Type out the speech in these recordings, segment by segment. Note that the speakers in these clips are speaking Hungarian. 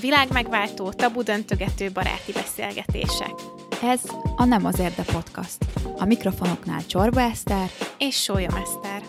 Világ megváltó, tabu döntögető baráti beszélgetések. Ez a Nem az Érde Podcast. A mikrofonoknál Csorba Eszter és Sólyom Eszter.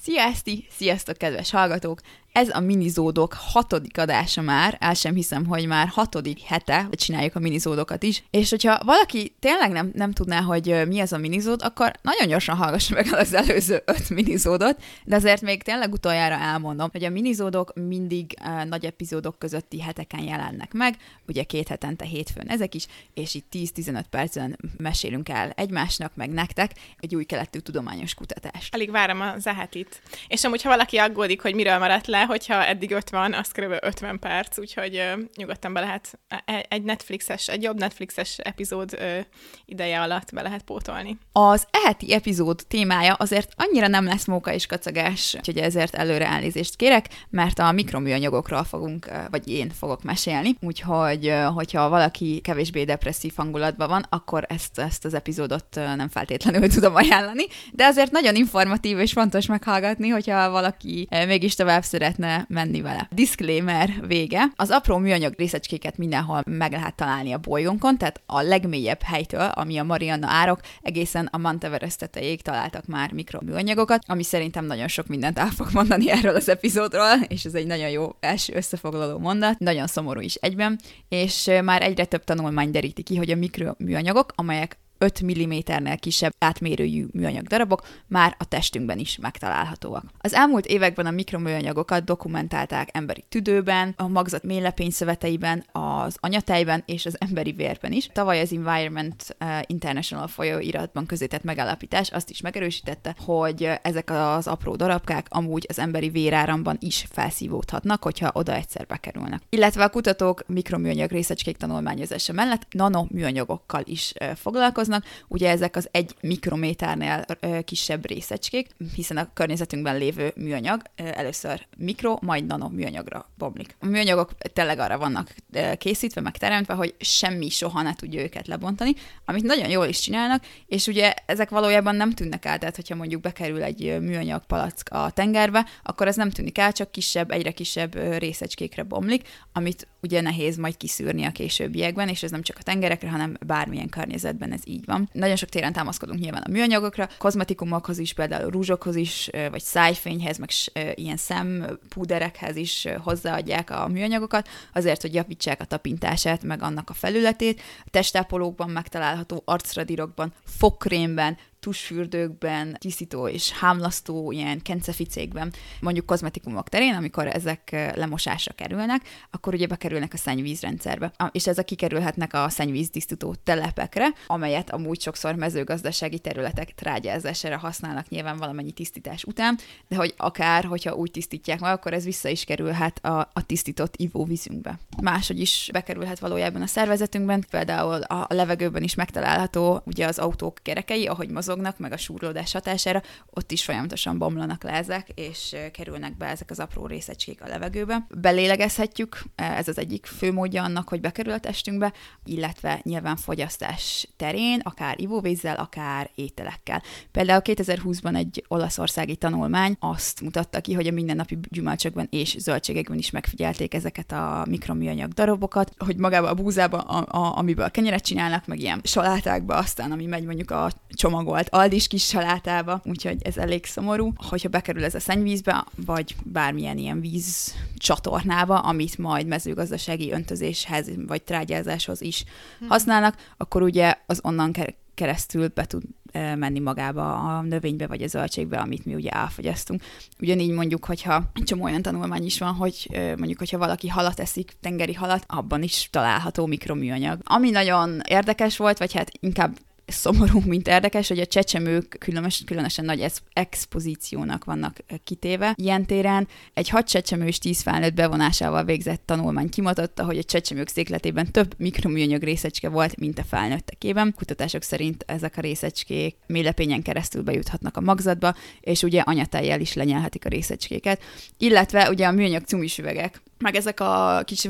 Szia Eszti! Sziasztok, kedves hallgatók! Ez a minizódok hatodik adása már, el sem hiszem, hogy már hatodik hete csináljuk a minizódokat is, és hogyha valaki tényleg nem, nem tudná, hogy mi ez a minizód, akkor nagyon gyorsan hallgassa meg az előző öt minizódot, de azért még tényleg utoljára elmondom, hogy a minizódok mindig uh, nagy epizódok közötti heteken jelennek meg, ugye két hetente hétfőn ezek is, és itt 10-15 percen mesélünk el egymásnak, meg nektek egy új keletű tudományos kutatást. Alig várom a Zahatit. És amúgy, ha valaki aggódik, hogy miről maradt le, hogyha eddig 50, az kb. 50 perc, úgyhogy uh, nyugodtan be lehet e, egy Netflixes, egy jobb Netflixes epizód uh, ideje alatt be lehet pótolni. Az eheti epizód témája azért annyira nem lesz móka és kacagás, úgyhogy ezért előre elnézést kérek, mert a mikroműanyagokról fogunk, vagy én fogok mesélni, úgyhogy hogyha valaki kevésbé depresszív hangulatban van, akkor ezt, ezt az epizódot nem feltétlenül tudom ajánlani, de azért nagyon informatív és fontos meghallgatni, hogyha valaki mégis tovább szeret szeretne menni vele. Disclaimer vége. Az apró műanyag részecskéket mindenhol meg lehet találni a bolygónkon, tehát a legmélyebb helytől, ami a Mariana árok, egészen a Monteverest tetejéig találtak már mikroműanyagokat, ami szerintem nagyon sok mindent el fog mondani erről az epizódról, és ez egy nagyon jó első összefoglaló mondat, nagyon szomorú is egyben, és már egyre több tanulmány deríti ki, hogy a mikroműanyagok, amelyek 5 mm-nél kisebb átmérőjű műanyag darabok már a testünkben is megtalálhatóak. Az elmúlt években a mikroműanyagokat dokumentálták emberi tüdőben, a magzat szöveteiben, az anyatejben és az emberi vérben is. Tavaly az Environment eh, International folyóiratban közétett megállapítás azt is megerősítette, hogy ezek az apró darabkák amúgy az emberi véráramban is felszívódhatnak, hogyha oda egyszer bekerülnek. Illetve a kutatók mikroműanyag részecskék tanulmányozása mellett nanoműanyagokkal is eh, foglalkoznak, dolgoznak. Ugye ezek az egy mikrométernél kisebb részecskék, hiszen a környezetünkben lévő műanyag először mikro, majd nano műanyagra bomlik. A műanyagok tényleg arra vannak készítve, meg teremtve, hogy semmi soha ne tudja őket lebontani, amit nagyon jól is csinálnak, és ugye ezek valójában nem tűnnek el, tehát hogyha mondjuk bekerül egy műanyag palack a tengerbe, akkor ez nem tűnik el, csak kisebb, egyre kisebb részecskékre bomlik, amit ugye nehéz majd kiszűrni a későbbiekben, és ez nem csak a tengerekre, hanem bármilyen környezetben ez így így van. Nagyon sok téren támaszkodunk nyilván a műanyagokra, kozmetikumokhoz is, például rúzsokhoz is, vagy szájfényhez, meg ilyen szempúderekhez is hozzáadják a műanyagokat, azért, hogy javítsák a tapintását, meg annak a felületét. A testápolókban megtalálható arcradírokban, fogkrémben, tusfürdőkben, tisztító és hámlasztó ilyen kenceficékben, mondjuk kozmetikumok terén, amikor ezek lemosásra kerülnek, akkor ugye bekerülnek a szennyvízrendszerbe, és ezek kikerülhetnek a szennyvíztisztító telepekre, amelyet amúgy sokszor mezőgazdasági területek trágyázására használnak nyilván valamennyi tisztítás után, de hogy akár, hogyha úgy tisztítják meg, akkor ez vissza is kerülhet a, a tisztított ivóvízünkbe. Máshogy is bekerülhet valójában a szervezetünkben, például a levegőben is megtalálható ugye az autók kerekei, ahogy mozog mozognak, meg a súrlódás hatására, ott is folyamatosan bomlanak le ezek, és kerülnek be ezek az apró részecskék a levegőbe. Belélegezhetjük, ez az egyik fő módja annak, hogy bekerül a testünkbe, illetve nyilván fogyasztás terén, akár ivóvízzel, akár ételekkel. Például 2020-ban egy olaszországi tanulmány azt mutatta ki, hogy a mindennapi gyümölcsökben és zöldségekben is megfigyelték ezeket a mikroműanyag darabokat, hogy magába a búzába, a, a, amiből kenyeret csinálnak, meg ilyen salátákba, aztán ami megy mondjuk a csomagol volt aldis kis salátába, úgyhogy ez elég szomorú. Hogyha bekerül ez a szennyvízbe, vagy bármilyen ilyen víz csatornába, amit majd mezőgazdasági öntözéshez vagy trágyázáshoz is hmm. használnak, akkor ugye az onnan keresztül be tud menni magába a növénybe vagy a zöldségbe, amit mi ugye elfogyasztunk. Ugyanígy mondjuk, hogyha csomó olyan tanulmány is van, hogy mondjuk, hogyha valaki halat eszik, tengeri halat, abban is található mikroműanyag. Ami nagyon érdekes volt, vagy hát inkább szomorú, mint érdekes, hogy a csecsemők különös, különösen nagy ex- expozíciónak vannak kitéve. Ilyen téren egy hat csecsemős tíz felnőtt bevonásával végzett tanulmány kimutatta, hogy a csecsemők székletében több mikroműanyag részecske volt, mint a felnőttekében. Kutatások szerint ezek a részecskék mélepényen keresztül bejuthatnak a magzatba, és ugye anyatejjel is lenyelhetik a részecskéket. Illetve ugye a műanyag cumis üvegek meg ezek a kis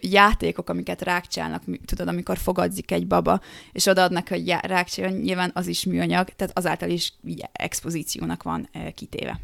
játékok, amiket rákcsálnak, tudod, amikor fogadzik egy baba, és odaadnak, hogy rákcsáljon, nyilván az is műanyag, tehát azáltal is ugye, expozíciónak van kitéve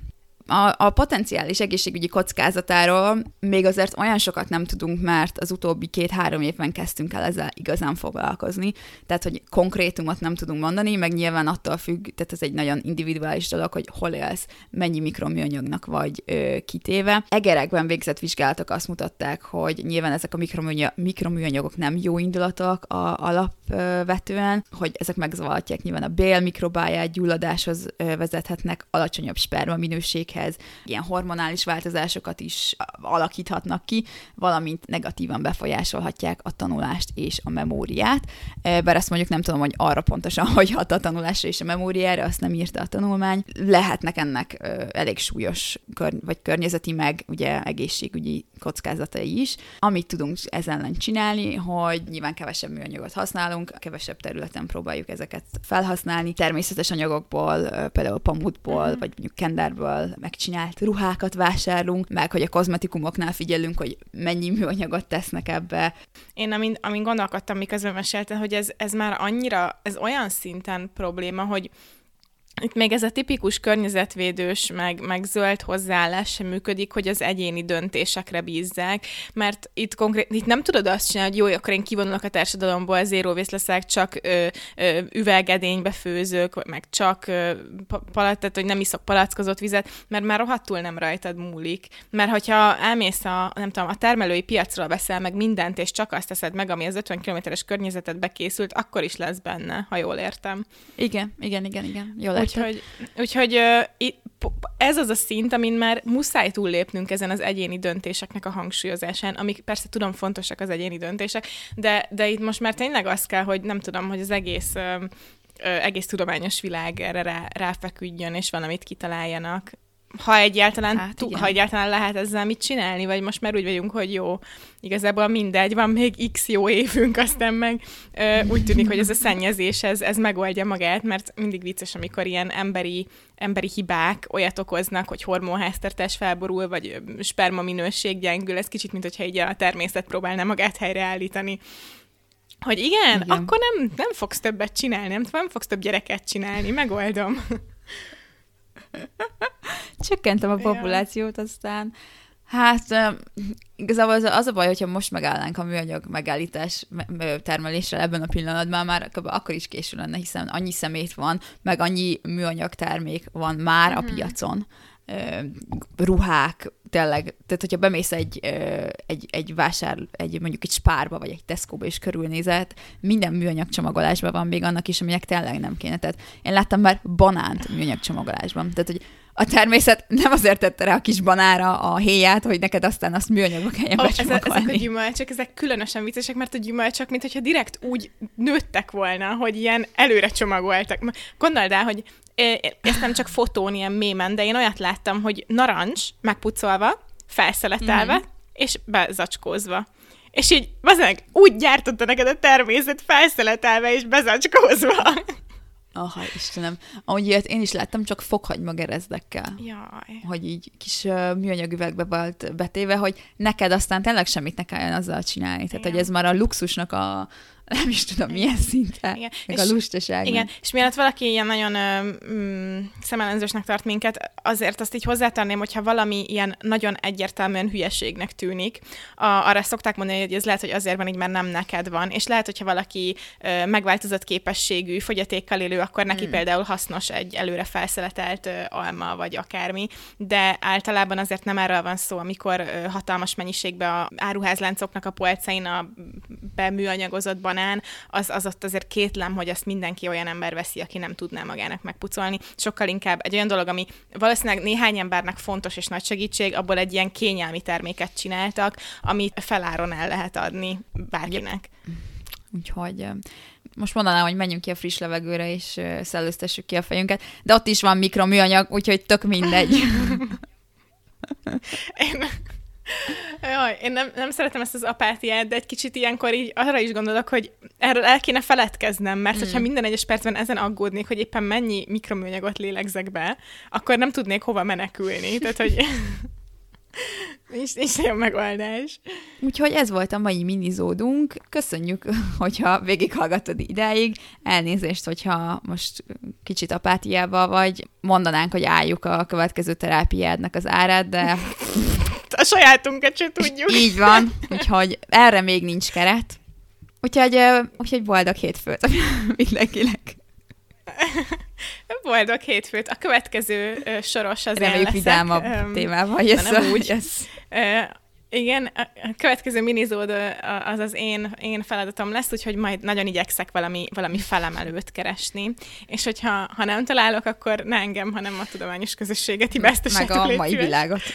a, a potenciális egészségügyi kockázatáról még azért olyan sokat nem tudunk, mert az utóbbi két-három évben kezdtünk el ezzel igazán foglalkozni. Tehát, hogy konkrétumot nem tudunk mondani, meg nyilván attól függ, tehát ez egy nagyon individuális dolog, hogy hol élsz, mennyi mikroműanyagnak vagy ö, kitéve. Egerekben végzett vizsgálatok azt mutatták, hogy nyilván ezek a mikroműanyag, mikroműanyagok nem jó indulatok a, alapvetően, hogy ezek megzavarhatják nyilván a bél mikrobáját, gyulladáshoz vezethetnek, alacsonyabb sperma minőség betegséghez, ilyen hormonális változásokat is alakíthatnak ki, valamint negatívan befolyásolhatják a tanulást és a memóriát. Bár azt mondjuk nem tudom, hogy arra pontosan, hogy hat a tanulásra és a memóriára, azt nem írta a tanulmány. Lehetnek ennek elég súlyos kör, vagy környezeti meg ugye egészségügyi kockázatai is. Amit tudunk ezen ellen csinálni, hogy nyilván kevesebb műanyagot használunk, kevesebb területen próbáljuk ezeket felhasználni. Természetes anyagokból, például pamutból, uh-huh. vagy mondjuk kenderből megcsinált ruhákat vásárlunk, meg hogy a kozmetikumoknál figyelünk, hogy mennyi műanyagot tesznek ebbe. Én amin, amin gondolkodtam, miközben meséltem, hogy ez, ez már annyira, ez olyan szinten probléma, hogy itt még ez a tipikus környezetvédős, meg, meg zöld hozzáállás sem működik, hogy az egyéni döntésekre bízzák, mert itt konkrét, itt nem tudod azt csinálni, hogy jó, akkor én kivonulok a társadalomból, zéró leszek, csak ö, ö, üvegedénybe főzök, meg csak ö, palat, tehát, hogy nem iszok palackozott vizet, mert már rohadtul nem rajtad múlik. Mert hogyha elmész a, nem tudom, a termelői piacról veszel meg mindent, és csak azt teszed meg, ami az 50 kilométeres környezetedbe készült, akkor is lesz benne, ha jól értem. Igen, igen, igen, igen. Jól Úgyhogy, úgyhogy ez az a szint, amin már muszáj túllépnünk ezen az egyéni döntéseknek a hangsúlyozásán, amik persze tudom fontosak az egyéni döntések, de, de itt most már tényleg az kell, hogy nem tudom, hogy az egész egész tudományos világ erre rá, ráfeküdjön, és valamit kitaláljanak ha egyáltalán, hát, tú, ha egyáltalán lehet ezzel mit csinálni, vagy most már úgy vagyunk, hogy jó, igazából mindegy, van még x jó évünk, aztán meg ö, úgy tűnik, hogy ez a szennyezés, ez, ez megoldja magát, mert mindig vicces, amikor ilyen emberi, emberi hibák olyat okoznak, hogy hormonháztartás felborul, vagy sperma minőség gyengül, ez kicsit, mint hogyha így a természet próbálna magát helyreállítani. Hogy igen, igen. akkor nem, nem fogsz többet csinálni, nem, nem fogsz több gyereket csinálni, megoldom. Csökkentem a populációt, aztán Hát igazából az, az a baj, hogyha most megállnánk a műanyag megállítás termeléssel ebben a pillanatban, már akkor is késő lenne, hiszen annyi szemét van, meg annyi műanyag termék van már uh-huh. a mhm. piacon, ruhák, tényleg, tehát hogyha bemész egy, egy, egy vásár, egy mondjuk egy spárba, vagy egy Tesco-ba és körülnézett, minden műanyag csomagolásban van még annak is, aminek tényleg nem kéne. Tehát én láttam már banánt műanyag csomagolásban. Tehát, hogy a természet nem azért tette rá a kis banára a héját, hogy neked aztán azt műanyagba kelljen oh, ezek, ezek a gyümölcsök, ezek különösen viccesek, mert a gyümölcsök, mintha direkt úgy nőttek volna, hogy ilyen előre csomagoltak. Gondold el, hogy ezt nem csak fotón, ilyen mémen, de én olyat láttam, hogy narancs megpucolva, felszeletelve, mm. és bezacskózva. És így, bazeg, úgy gyártotta neked a természet felszeletelve és bezacskózva. Aha, Istenem. Ahogy ilyet én is láttam, csak fokhagyma gerezdekkel. Jaj. Hogy így kis uh, műanyag üvegbe volt betéve, hogy neked aztán tényleg semmit ne kelljen azzal csinálni. Tehát, Igen. hogy ez már a luxusnak a, nem is tudom, milyen szinten, igen. meg és, a lustaság. Igen, és mielőtt valaki ilyen nagyon mm, szemellenzősnek tart minket, azért azt így hozzátenném, hogyha valami ilyen nagyon egyértelműen hülyeségnek tűnik, a, arra szokták mondani, hogy ez lehet, hogy azért van így, mert nem neked van, és lehet, hogyha valaki ö, megváltozott képességű, fogyatékkal élő, akkor neki hmm. például hasznos egy előre felszeletelt ö, alma, vagy akármi, de általában azért nem erről van szó, amikor ö, hatalmas mennyiségben a áruházláncoknak a polcain a beműanyagozott banán, az, az ott azért kétlem, hogy azt mindenki olyan ember veszi, aki nem tudná magának megpucolni. Sokkal inkább egy olyan dolog, ami valószínűleg néhány embernek fontos és nagy segítség, abból egy ilyen kényelmi terméket csináltak, amit feláron el lehet adni bárkinek. Úgyhogy most mondanám, hogy menjünk ki a friss levegőre, és szellőztessük ki a fejünket, de ott is van mikroműanyag, úgyhogy tök mindegy. Én Jaj, én nem, nem szeretem ezt az apátiát, de egy kicsit ilyenkor így arra is gondolok, hogy erről el kéne feledkeznem, mert mm. hogyha minden egyes percben ezen aggódnék, hogy éppen mennyi mikroműanyagot lélegzek be, akkor nem tudnék hova menekülni. Tehát, hogy nincs, nincs olyan megoldás. Úgyhogy ez volt a mai minizódunk. Köszönjük, hogyha végighallgattad idáig. Elnézést, hogyha most kicsit apátiával vagy. Mondanánk, hogy álljuk a következő terápiádnak az árát, de... Sajátunkat se tudjuk. Így van, úgyhogy erre még nincs keret. Úgyhogy, úgyhogy boldog hétfőt mindenkinek. Boldog hétfőt. A következő soros az Reméljük vidámabb um, témával jössz. Nem úgy. Yes. Uh, igen, a következő minizód az az én, én feladatom lesz, úgyhogy majd nagyon igyekszek valami, valami felemelőt keresni. És hogyha ha nem találok, akkor ne engem, hanem a tudományos közösséget hibáztassátok Meg a mai világot.